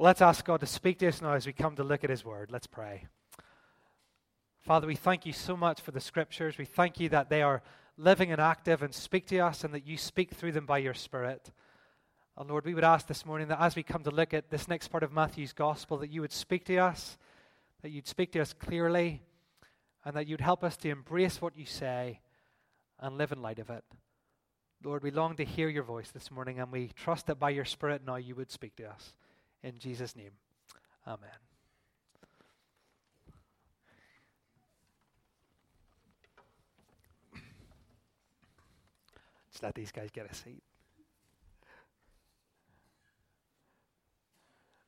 Let's ask God to speak to us now as we come to look at His Word. Let's pray. Father, we thank you so much for the Scriptures. We thank you that they are living and active and speak to us and that you speak through them by your Spirit. And Lord, we would ask this morning that as we come to look at this next part of Matthew's Gospel, that you would speak to us, that you'd speak to us clearly, and that you'd help us to embrace what you say and live in light of it. Lord, we long to hear your voice this morning, and we trust that by your Spirit now you would speak to us. In Jesus' name, amen. Just let these guys get a seat.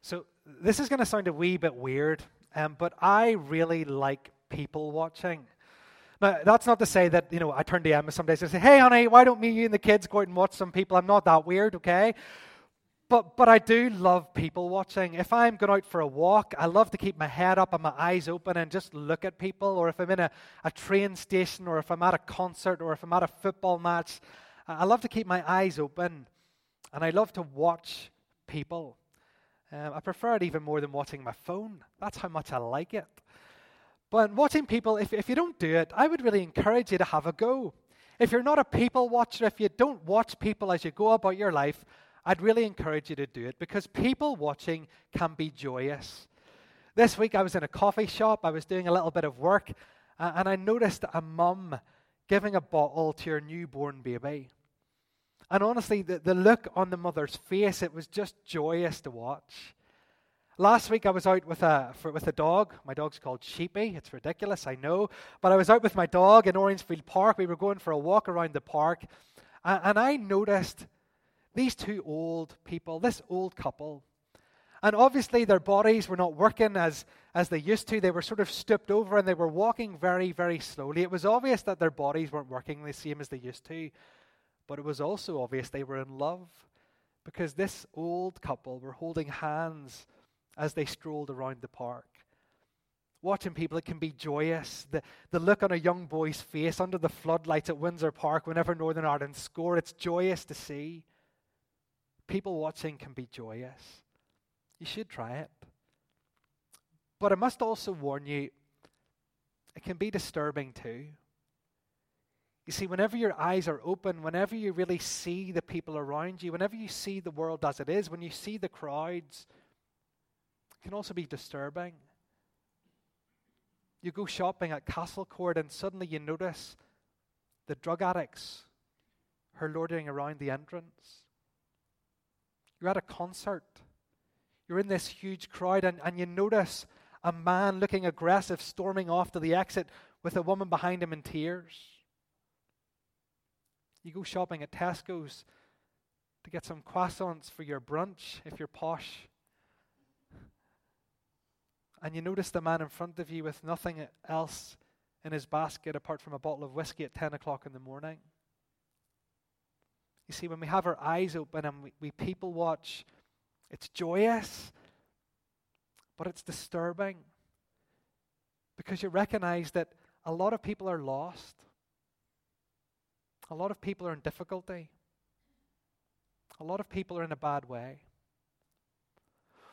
So, this is going to sound a wee bit weird, um, but I really like people watching. Now, that's not to say that, you know, I turn to Emma some days and say, hey, honey, why don't me, you, and the kids go out and watch some people? I'm not that weird, okay? But, but I do love people watching. If I'm going out for a walk, I love to keep my head up and my eyes open and just look at people. Or if I'm in a, a train station, or if I'm at a concert, or if I'm at a football match, I love to keep my eyes open. And I love to watch people. Um, I prefer it even more than watching my phone. That's how much I like it. But watching people, if, if you don't do it, I would really encourage you to have a go. If you're not a people watcher, if you don't watch people as you go about your life, I'd really encourage you to do it because people watching can be joyous. This week I was in a coffee shop, I was doing a little bit of work, uh, and I noticed a mum giving a bottle to her newborn baby. And honestly, the, the look on the mother's face, it was just joyous to watch. Last week I was out with a, for, with a dog. My dog's called Sheepy. It's ridiculous, I know. But I was out with my dog in Orangefield Park. We were going for a walk around the park. And, and I noticed these two old people, this old couple, and obviously their bodies were not working as, as they used to. They were sort of stooped over and they were walking very, very slowly. It was obvious that their bodies weren't working the same as they used to, but it was also obvious they were in love because this old couple were holding hands as they strolled around the park. Watching people, it can be joyous. The, the look on a young boy's face under the floodlights at Windsor Park whenever Northern Ireland score, it's joyous to see people watching can be joyous. You should try it. But I must also warn you, it can be disturbing too. You see, whenever your eyes are open, whenever you really see the people around you, whenever you see the world as it is, when you see the crowds, it can also be disturbing. You go shopping at Castlecourt and suddenly you notice the drug addicts are loitering around the entrance. You're at a concert. You're in this huge crowd, and, and you notice a man looking aggressive storming off to the exit with a woman behind him in tears. You go shopping at Tesco's to get some croissants for your brunch if you're posh. And you notice the man in front of you with nothing else in his basket apart from a bottle of whiskey at 10 o'clock in the morning. You see, when we have our eyes open and we, we people watch, it's joyous, but it's disturbing because you recognize that a lot of people are lost. A lot of people are in difficulty. A lot of people are in a bad way.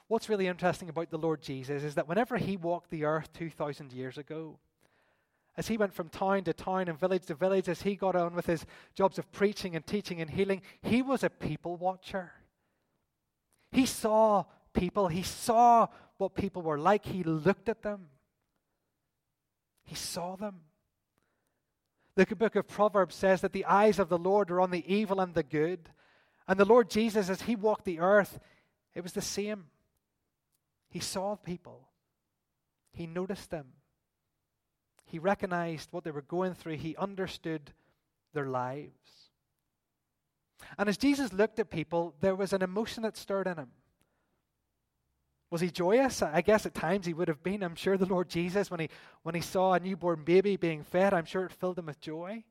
What's really interesting about the Lord Jesus is that whenever he walked the earth 2,000 years ago, as he went from town to town and village to village, as he got on with his jobs of preaching and teaching and healing, he was a people watcher. He saw people, he saw what people were like, he looked at them, he saw them. The book of Proverbs says that the eyes of the Lord are on the evil and the good. And the Lord Jesus, as he walked the earth, it was the same. He saw people, he noticed them, he recognized what they were going through, he understood their lives. And as Jesus looked at people, there was an emotion that stirred in him. Was he joyous? I guess at times he would have been. I'm sure the Lord Jesus, when he, when he saw a newborn baby being fed, I'm sure it filled him with joy.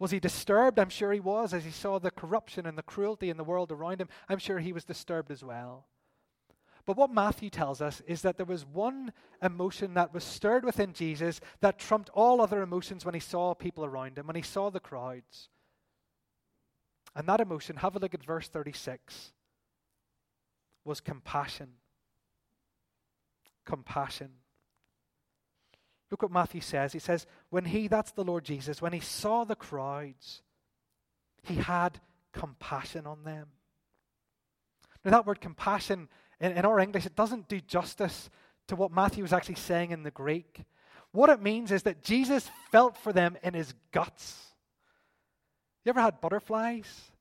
Was he disturbed? I'm sure he was as he saw the corruption and the cruelty in the world around him. I'm sure he was disturbed as well. But what Matthew tells us is that there was one emotion that was stirred within Jesus that trumped all other emotions when he saw people around him, when he saw the crowds. And that emotion, have a look at verse 36, was compassion. Compassion. Look what Matthew says. He says, when he, that's the Lord Jesus, when he saw the crowds, he had compassion on them. Now, that word compassion in, in our English, it doesn't do justice to what Matthew was actually saying in the Greek. What it means is that Jesus felt for them in his guts. You ever had butterflies?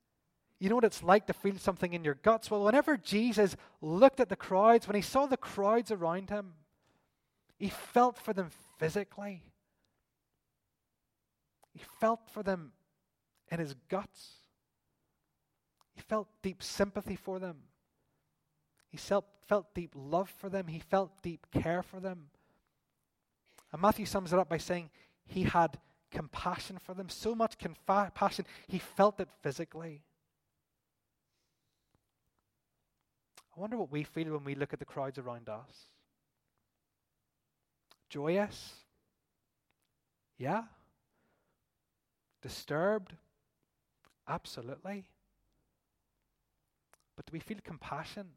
You know what it's like to feel something in your guts? Well, whenever Jesus looked at the crowds, when he saw the crowds around him, he felt for them physically. He felt for them in his guts. He felt deep sympathy for them. He felt, felt deep love for them. He felt deep care for them. And Matthew sums it up by saying he had compassion for them, so much compassion, he felt it physically. I wonder what we feel when we look at the crowds around us. Joyous? Yeah. Disturbed? Absolutely. But do we feel compassion?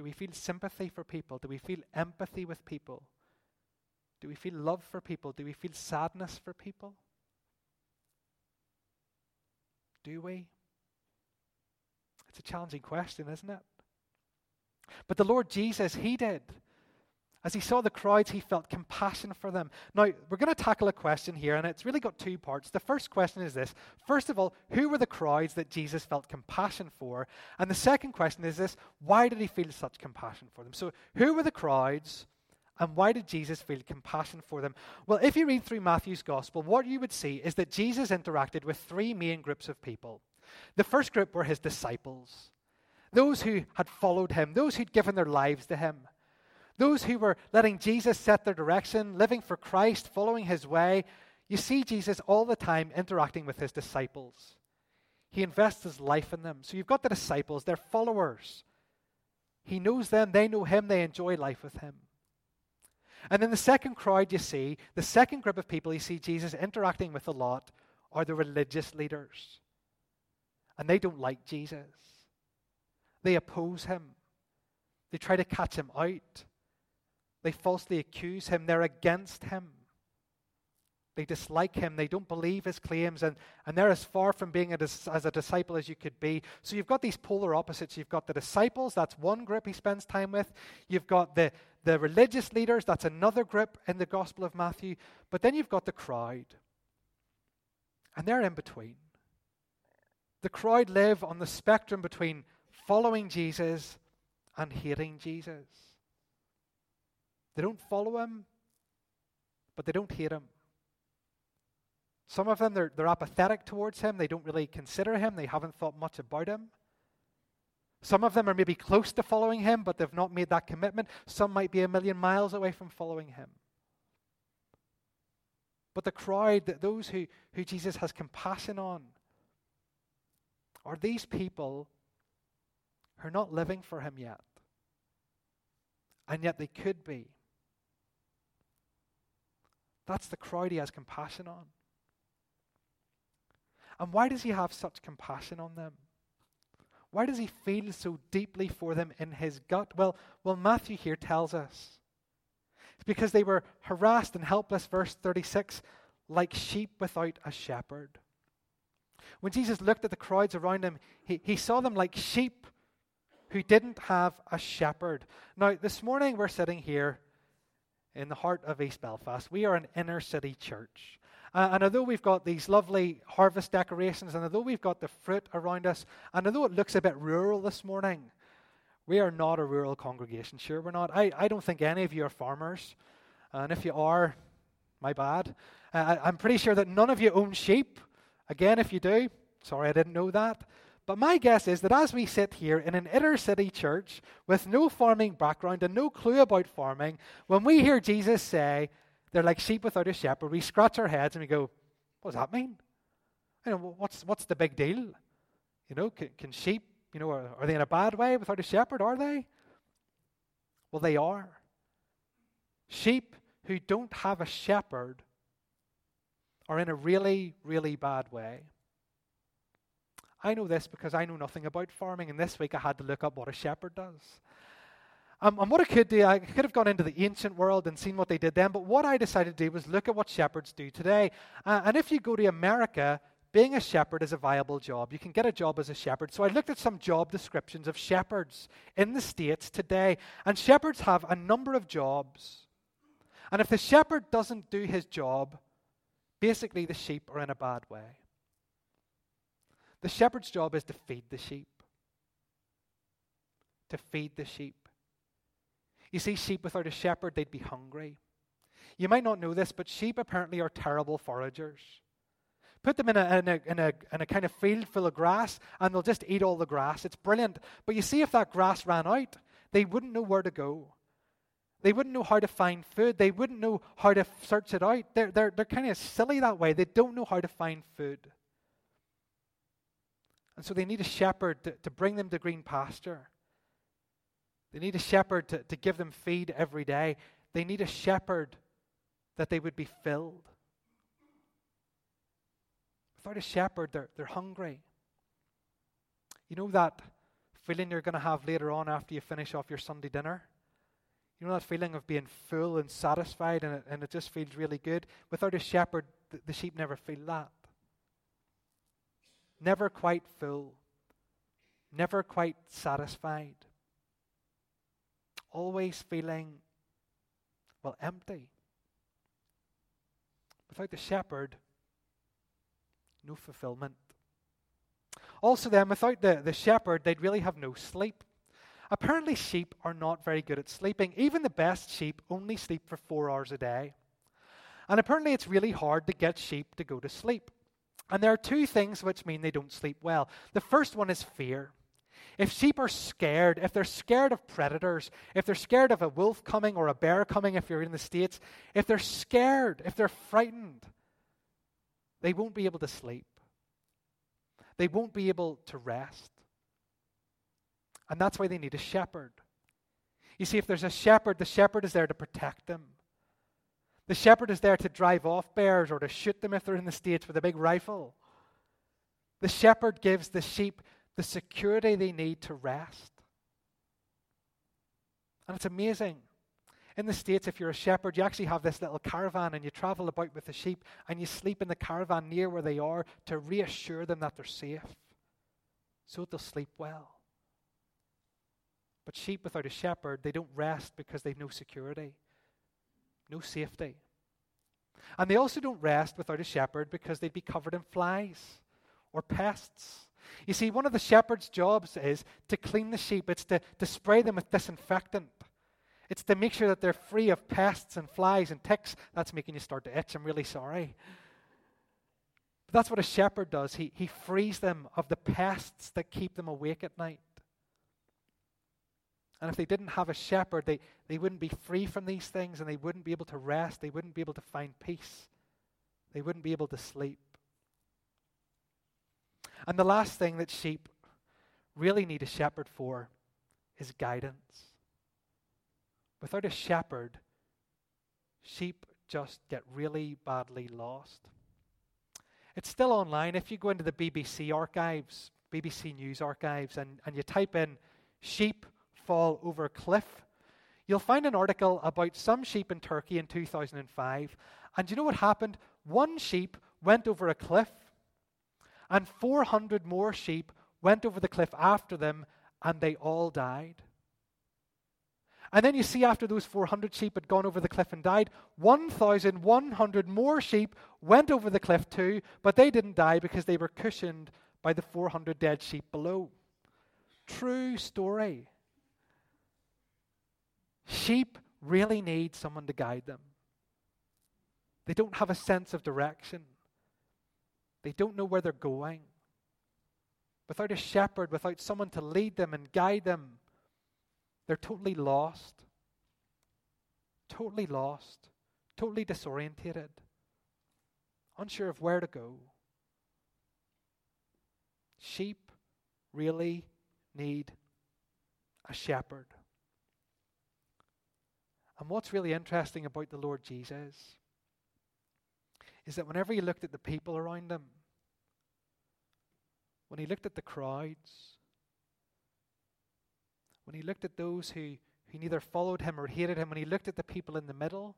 Do we feel sympathy for people? Do we feel empathy with people? Do we feel love for people? Do we feel sadness for people? Do we? It's a challenging question, isn't it? But the Lord Jesus, He did. As he saw the crowds, he felt compassion for them. Now, we're going to tackle a question here, and it's really got two parts. The first question is this First of all, who were the crowds that Jesus felt compassion for? And the second question is this why did he feel such compassion for them? So, who were the crowds, and why did Jesus feel compassion for them? Well, if you read through Matthew's gospel, what you would see is that Jesus interacted with three main groups of people. The first group were his disciples, those who had followed him, those who'd given their lives to him. Those who were letting Jesus set their direction, living for Christ, following his way, you see Jesus all the time interacting with his disciples. He invests his life in them. So you've got the disciples, they're followers. He knows them, they know him, they enjoy life with him. And then the second crowd you see, the second group of people you see Jesus interacting with a lot are the religious leaders. And they don't like Jesus. They oppose him. They try to catch him out. They falsely accuse him. They're against him. They dislike him. They don't believe his claims. And, and they're as far from being a, as a disciple as you could be. So you've got these polar opposites. You've got the disciples, that's one group he spends time with. You've got the, the religious leaders, that's another group in the Gospel of Matthew. But then you've got the crowd. And they're in between. The crowd live on the spectrum between following Jesus and hating Jesus. They don't follow him, but they don't hate him. Some of them, they're, they're apathetic towards him. They don't really consider him. They haven't thought much about him. Some of them are maybe close to following him, but they've not made that commitment. Some might be a million miles away from following him. But the crowd, that those who, who Jesus has compassion on, are these people who are not living for him yet. And yet they could be. That's the crowd he has compassion on. And why does he have such compassion on them? Why does he feel so deeply for them in his gut? Well, well, Matthew here tells us. It's because they were harassed and helpless, verse 36, like sheep without a shepherd. When Jesus looked at the crowds around him, he, he saw them like sheep who didn't have a shepherd. Now, this morning we're sitting here in the heart of East Belfast. We are an inner city church. Uh, and although we've got these lovely harvest decorations, and although we've got the fruit around us, and although it looks a bit rural this morning, we are not a rural congregation. Sure, we're not. I, I don't think any of you are farmers. And if you are, my bad. Uh, I'm pretty sure that none of you own sheep. Again, if you do, sorry I didn't know that. But my guess is that as we sit here in an inner city church with no farming background and no clue about farming, when we hear Jesus say, they're like sheep without a shepherd, we scratch our heads and we go, what does that mean? You know, what's, what's the big deal? You know, can, can sheep, you know, are, are they in a bad way without a shepherd? Are they? Well, they are. Sheep who don't have a shepherd are in a really, really bad way. I know this because I know nothing about farming, and this week I had to look up what a shepherd does. Um, and what I could do, I could have gone into the ancient world and seen what they did then, but what I decided to do was look at what shepherds do today. Uh, and if you go to America, being a shepherd is a viable job. You can get a job as a shepherd. So I looked at some job descriptions of shepherds in the States today. And shepherds have a number of jobs. And if the shepherd doesn't do his job, basically the sheep are in a bad way. The shepherd's job is to feed the sheep. To feed the sheep. You see, sheep without a shepherd, they'd be hungry. You might not know this, but sheep apparently are terrible foragers. Put them in a, in, a, in, a, in a kind of field full of grass, and they'll just eat all the grass. It's brilliant. But you see, if that grass ran out, they wouldn't know where to go. They wouldn't know how to find food. They wouldn't know how to search it out. They're, they're, they're kind of silly that way. They don't know how to find food. And so they need a shepherd to, to bring them to green pasture. They need a shepherd to, to give them feed every day. They need a shepherd that they would be filled. Without a shepherd, they're, they're hungry. You know that feeling you're going to have later on after you finish off your Sunday dinner? You know that feeling of being full and satisfied and it, and it just feels really good? Without a shepherd, the, the sheep never feel that. Never quite full. Never quite satisfied. Always feeling, well, empty. Without the shepherd, no fulfillment. Also, then, without the, the shepherd, they'd really have no sleep. Apparently, sheep are not very good at sleeping. Even the best sheep only sleep for four hours a day. And apparently, it's really hard to get sheep to go to sleep. And there are two things which mean they don't sleep well. The first one is fear. If sheep are scared, if they're scared of predators, if they're scared of a wolf coming or a bear coming, if you're in the States, if they're scared, if they're frightened, they won't be able to sleep. They won't be able to rest. And that's why they need a shepherd. You see, if there's a shepherd, the shepherd is there to protect them. The shepherd is there to drive off bears or to shoot them if they're in the States with a big rifle. The shepherd gives the sheep the security they need to rest. And it's amazing in the States, if you're a shepherd, you actually have this little caravan and you travel about with the sheep and you sleep in the caravan near where they are to reassure them that they're safe so they'll sleep well. But sheep without a shepherd, they don't rest because they've no security, no safety. And they also don't rest without a shepherd because they'd be covered in flies or pests. You see, one of the shepherd's jobs is to clean the sheep, it's to, to spray them with disinfectant. It's to make sure that they're free of pests and flies and ticks. That's making you start to itch. I'm really sorry. But that's what a shepherd does. He, he frees them of the pests that keep them awake at night. And if they didn't have a shepherd, they, they wouldn't be free from these things and they wouldn't be able to rest. They wouldn't be able to find peace. They wouldn't be able to sleep. And the last thing that sheep really need a shepherd for is guidance. Without a shepherd, sheep just get really badly lost. It's still online. If you go into the BBC archives, BBC News archives, and, and you type in sheep fall over a cliff, you'll find an article about some sheep in Turkey in 2005. And you know what happened? One sheep went over a cliff, and 400 more sheep went over the cliff after them, and they all died. And then you see, after those 400 sheep had gone over the cliff and died, 1,100 more sheep went over the cliff too, but they didn't die because they were cushioned by the 400 dead sheep below. True story. Sheep really need someone to guide them. They don't have a sense of direction, they don't know where they're going. Without a shepherd, without someone to lead them and guide them, they're totally lost. Totally lost. Totally disorientated. Unsure of where to go. Sheep really need a shepherd. And what's really interesting about the Lord Jesus is that whenever he looked at the people around him, when he looked at the crowds, when he looked at those who, who neither followed him or hated him, when he looked at the people in the middle,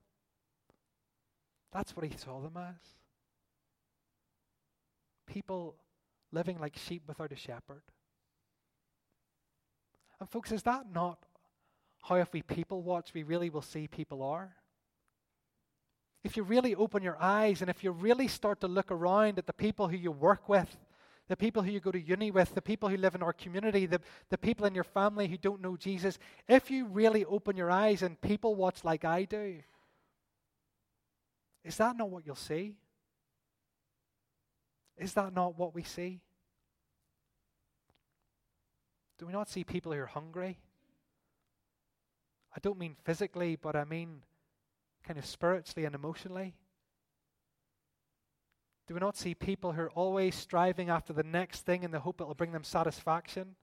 that's what he saw them as. People living like sheep without a shepherd. And, folks, is that not how, if we people watch, we really will see people are? If you really open your eyes and if you really start to look around at the people who you work with, the people who you go to uni with, the people who live in our community, the, the people in your family who don't know Jesus, if you really open your eyes and people watch like I do, is that not what you'll see? Is that not what we see? Do we not see people who are hungry? I don't mean physically, but I mean kind of spiritually and emotionally. Do we not see people who are always striving after the next thing in the hope it will bring them satisfaction?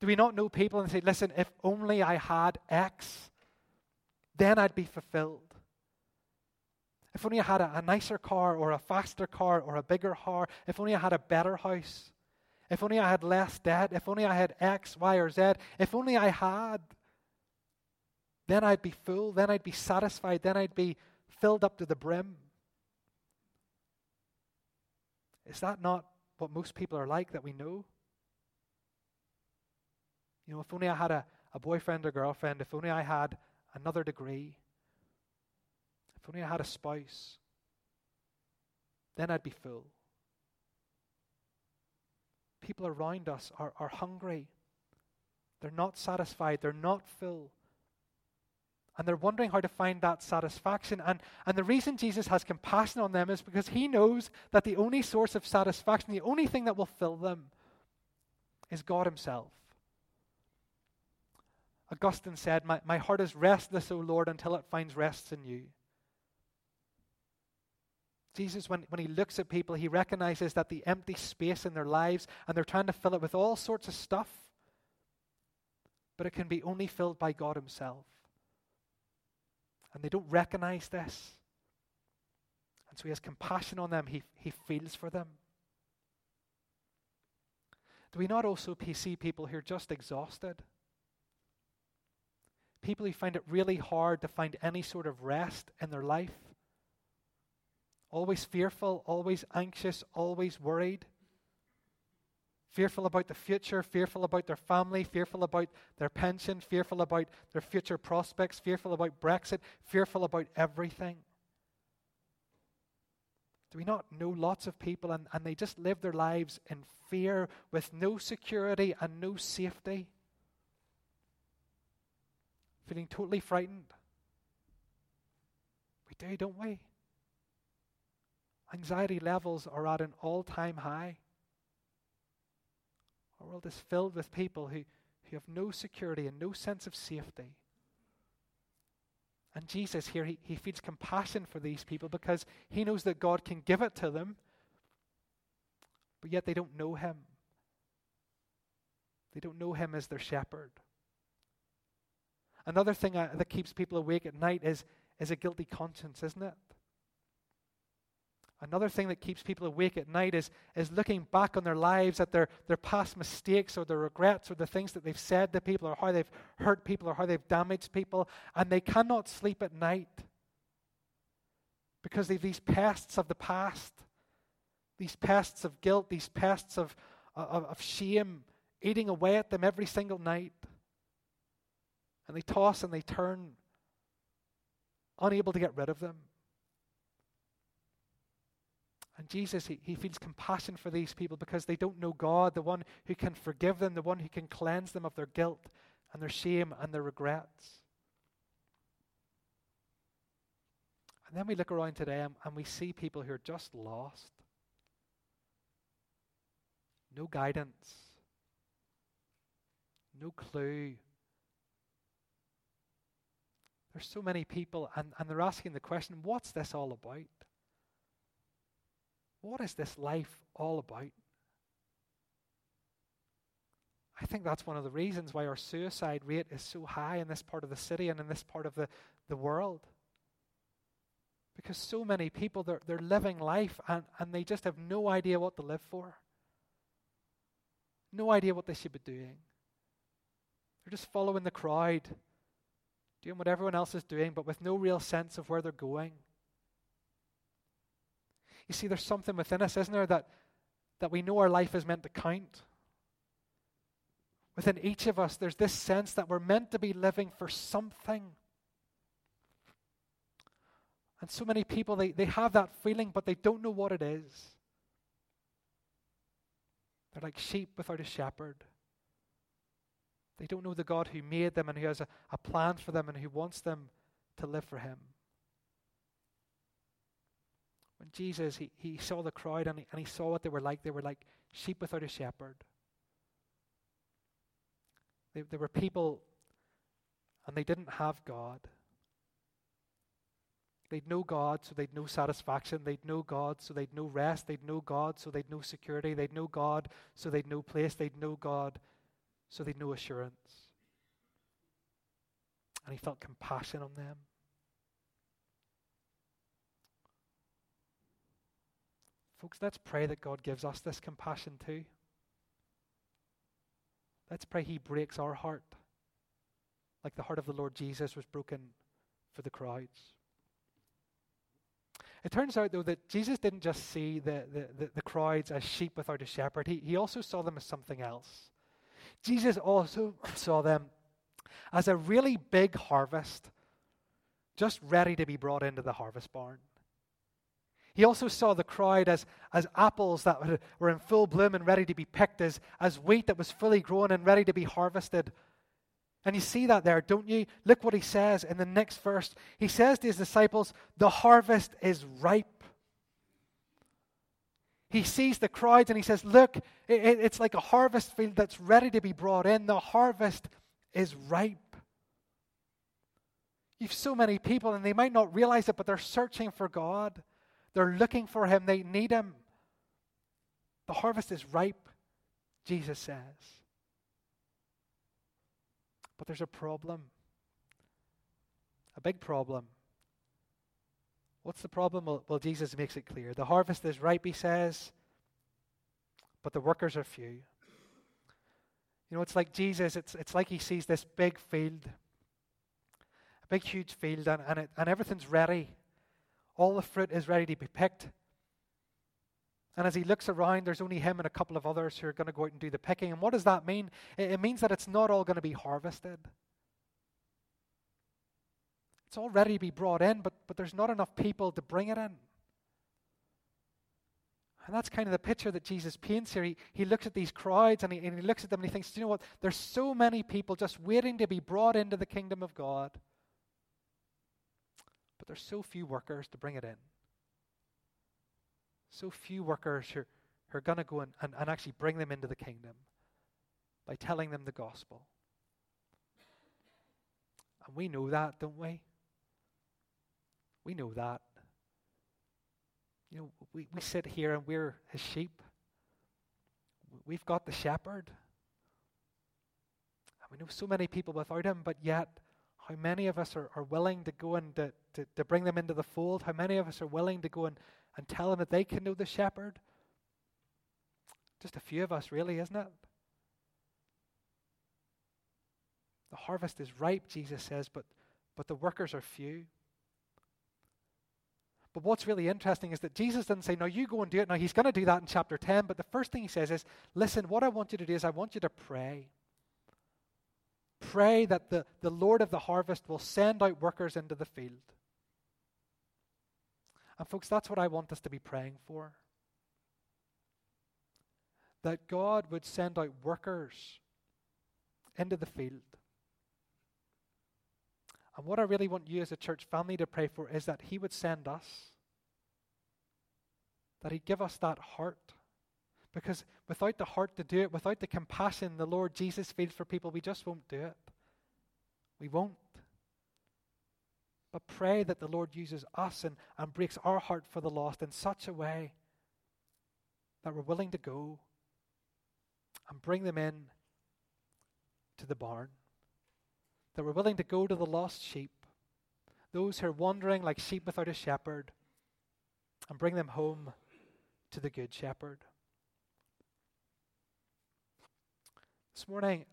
Do we not know people and say, listen, if only I had X, then I'd be fulfilled? If only I had a, a, nicer car or a faster car or a bigger car. If only I had a better house. If only I had less debt. If only I had X, Y, or Z. If only I had. Then I'd be full. Then I'd be satisfied. Then I'd be filled up to the brim. Is that not what most people are like that we know? You know, if only I had a, a boyfriend or girlfriend, if only I had another degree, if only I had a spouse, then I'd be full. People around us are, are hungry. They're not satisfied. They're not full. And they're wondering how to find that satisfaction. And, and the reason Jesus has compassion on them is because he knows that the only source of satisfaction, the only thing that will fill them, is God Himself. Augustine said, My, my heart is restless, O Lord, until it finds rest in you. Jesus, when, when he looks at people, he recognizes that the empty space in their lives, and they're trying to fill it with all sorts of stuff, but it can be only filled by God Himself. And they don't recognize this. And so he has compassion on them, he, he feels for them. Do we not also see people who are just exhausted? People who find it really hard to find any sort of rest in their life always fearful, always anxious, always worried. Fearful about the future, fearful about their family, fearful about their pension, fearful about their future prospects, fearful about Brexit, fearful about everything. Do we not know lots of people and, and they just live their lives in fear with no security and no safety? Feeling totally frightened? We do, don't we? Anxiety levels are at an all time high. Our world is filled with people who, who have no security and no sense of safety. And Jesus here, he, he feels compassion for these people because he knows that God can give it to them, but yet they don't know him. They don't know him as their shepherd. Another thing uh, that keeps people awake at night is, is a guilty conscience, isn't it? Another thing that keeps people awake at night is, is looking back on their lives at their, their past mistakes or their regrets or the things that they've said to people or how they've hurt people or how they've damaged people, and they cannot sleep at night because they've these pests of the past, these pests of guilt, these pests of, of, of shame eating away at them every single night. And they toss and they turn, unable to get rid of them. And Jesus, he, he feels compassion for these people because they don't know God, the one who can forgive them, the one who can cleanse them of their guilt and their shame and their regrets. And then we look around today and, and we see people who are just lost. No guidance, no clue. There's so many people, and, and they're asking the question what's this all about? What is this life all about? I think that's one of the reasons why our suicide rate is so high in this part of the city and in this part of the, the world. Because so many people, they're, they're living life and, and they just have no idea what to live for. no idea what they should be doing. They're just following the crowd, doing what everyone else is doing, but with no real sense of where they're going. You see, there's something within us, isn't there, that, that we know our life is meant to count. Within each of us, there's this sense that we're meant to be living for something. And so many people, they, they have that feeling, but they don't know what it is. They're like sheep without a shepherd. They don't know the God who made them and who has a, a plan for them and who wants them to live for Him. When Jesus, he, he saw the crowd and he, and he saw what they were like, they were like sheep without a shepherd. They, they were people and they didn't have God. They'd know God, so they'd know satisfaction. They'd know God, so they'd know rest. They'd know God, so they'd know security. They'd know God, so they'd know place. They'd know God, so they'd know assurance. And he felt compassion on them. Folks, let's pray that God gives us this compassion too. Let's pray He breaks our heart like the heart of the Lord Jesus was broken for the crowds. It turns out, though, that Jesus didn't just see the, the, the, the, crowds as sheep without a shepherd, he, he also saw them as something else. Jesus also saw them as a really big harvest just ready to be brought into the harvest barn. He also saw the crowd as, as apples that were in full bloom and ready to be picked, as, as wheat that was fully grown and ready to be harvested. And you see that there, don't you? Look what he says in the next verse. He says to his disciples, The harvest is ripe. He sees the crowds and he says, Look, it, it's like a harvest field that's ready to be brought in. The harvest is ripe. You've so many people, and they might not realize it, but they're searching for God. They're looking for him, they need him. The harvest is ripe, Jesus says. But there's a problem. A big problem. What's the problem? Well, Jesus makes it clear. The harvest is ripe, he says, but the workers are few. You know, it's like Jesus, it's, it's like he sees this big field, a big, huge field, and, and, it, and everything's ready. All the fruit is ready to be picked. And as he looks around, there's only him and a couple of others who are going to go out and do the picking. And what does that mean? It, means that it's not all going to be harvested. It's all ready to be brought in, but, but there's not enough people to bring it in. And that's kind of the picture that Jesus paints here. He, he looks at these crowds and he, and he looks at them and he thinks, you know what? There's so many people just waiting to be brought into the kingdom of God but there's so few workers to bring it in. So few workers who, who are going to go and, and, and actually bring them into the kingdom by telling them the gospel. And we know that, don't we? We know that. You know, we, we sit here and we're his sheep. We've got the shepherd. And we know so many people without him, but yet how many of us are, are willing to go and to, to, to bring them into the fold? How many of us are willing to go and, and tell them that they can know the shepherd? Just a few of us, really, isn't it? The harvest is ripe, Jesus says, but, but the workers are few. But what's really interesting is that Jesus didn't say, No, you go and do it. Now, he's going to do that in chapter 10, but the first thing he says is, Listen, what I want you to do is I want you to pray pray that the, the Lord of the harvest will send out workers into the field. And, folks, that's what I want us to be praying for. That God would send out workers into the field. And what I really want you as a church family to pray for is that He would send us, that He'd give us that heart because without the heart to do it, without the compassion the Lord Jesus feels for people, we just won't do it. We won't. But pray that the Lord uses us and, and breaks our heart for the lost in such a way that we're willing to go and bring them in to the barn. That we're willing to go to the lost sheep, those who are wandering like sheep without a shepherd, and bring them home to the good shepherd. This morning,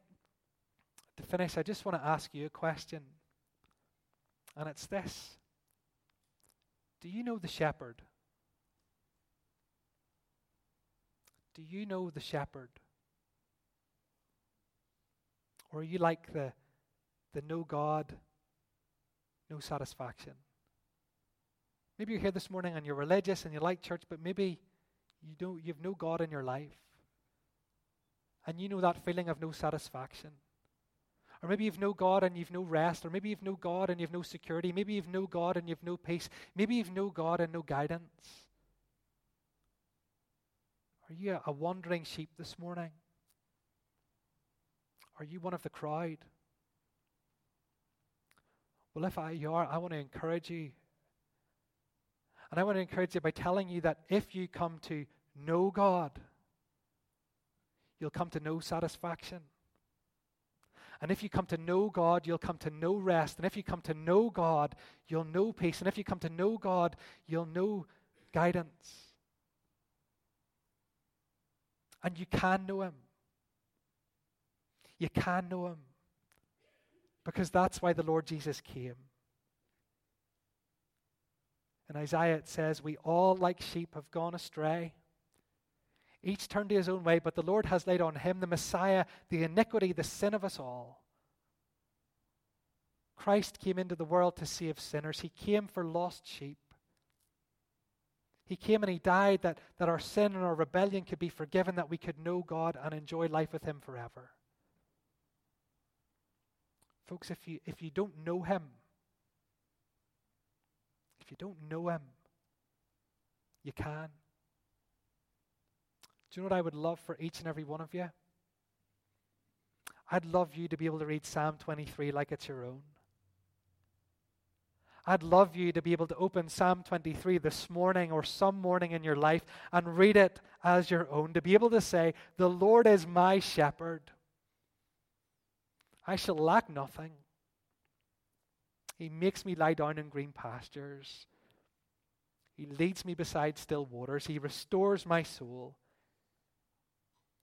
to finish, I just want to ask you a question. And it's this Do you know the shepherd? Do you know the shepherd? Or are you like the, the no God, no satisfaction? Maybe you're here this morning and you're religious and you like church, but maybe you don't, you've no God in your life. And you know that feeling of no satisfaction. Or maybe you've no God and you've no rest. Or maybe you've no God and you've no security. Maybe you've no God and you've no peace. Maybe you've no God and no guidance. Are you a wandering sheep this morning? Are you one of the crowd? Well, if I, you are, I want to encourage you. And I want to encourage you by telling you that if you come to know God, you'll come to know satisfaction. And if you come to know God, you'll come to know rest. And if you come to know God, you'll know peace. And if you come to know God, you'll know guidance. And you can know Him. You can know Him. Because that's why the Lord Jesus came. In Isaiah it says, We all, like sheep, have gone astray. Each turned to his own way, but the Lord has laid on him, the Messiah, the iniquity, the sin of us all. Christ came into the world to save sinners. He came for lost sheep. He came and He died that, that our sin and our rebellion could be forgiven, that we could know God and enjoy life with Him forever. Folks, if you, if you don't know Him, if you don't know Him, you can. Do you know what I would love for each and every one of you? I'd love you to be able to read Psalm 23 like it's your own. I'd love you to be able to open Psalm 23 this morning or some morning in your life and read it as your own. To be able to say, The Lord is my shepherd. I shall lack nothing. He makes me lie down in green pastures. He leads me beside still waters. He restores my soul.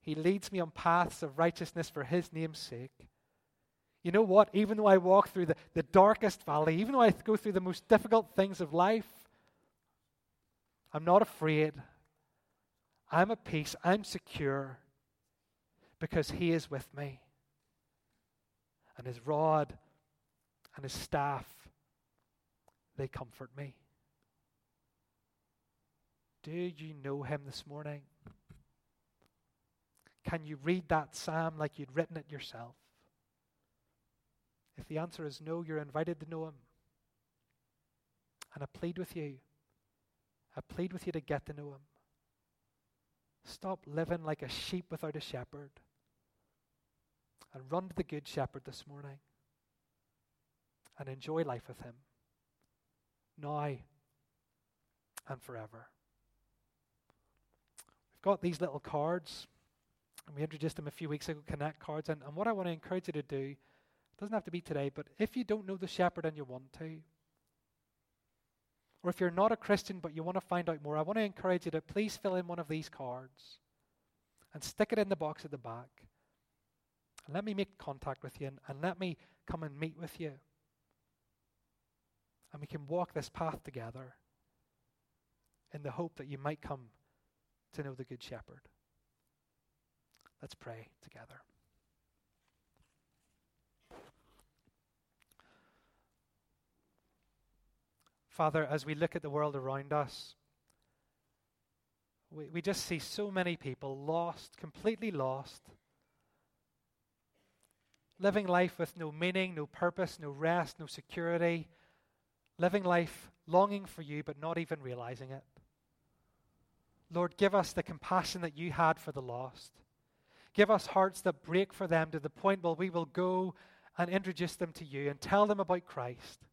He leads me on paths of righteousness for his name's sake. You know what? Even though I walk through the, the darkest valley, even though I go through the most difficult things of life, I'm not afraid. I'm at peace. I'm secure because He is with me. And His rod and His staff, they comfort me. Do you know Him this morning? Can you read that psalm like you'd written it yourself? If the answer is no, you're invited to know Him. And I plead with you, I plead with you to get to know Him. Stop living like a sheep without a shepherd and run to the Good Shepherd this morning and enjoy life with Him now and forever. We've got these little cards. And we introduced them a few weeks ago, Connect cards. And, and what I want to encourage you to do, doesn't have to be today, but if you don't know the shepherd and you want to, or if you're not a Christian but you want to find out more, I want to encourage you to please fill in one of these cards and stick it in the box at the back. And let me make contact with you and, and let me come and meet with you. And we can walk this path together in the hope that you might come to know the Good Shepherd. Let's pray together. Father, as we look at the world around us, we, we just see so many people lost, completely lost, living life with no meaning, no purpose, no rest, no security, living life longing for you but not even realizing it. Lord, give us the compassion that you had for the lost. Give us hearts that break for them to the point where we will go and introduce them to you and tell them about Christ.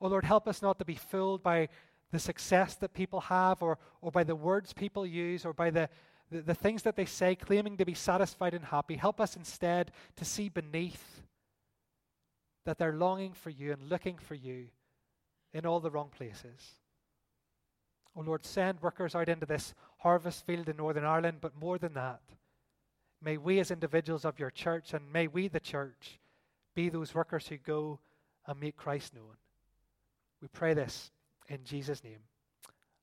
Oh Lord, help us not to be fooled by the success that people have or, or by the words people use or by the, the, the things that they say claiming to be satisfied and happy. Help us instead to see beneath that they're longing for you and looking for you in all the wrong places. Oh Lord, send workers out into this harvest field in Northern Ireland, but more than that, May we, as individuals of your church, and may we, the church, be those workers who go and make Christ known. We pray this in Jesus' name.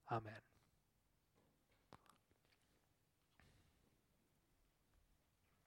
Amen.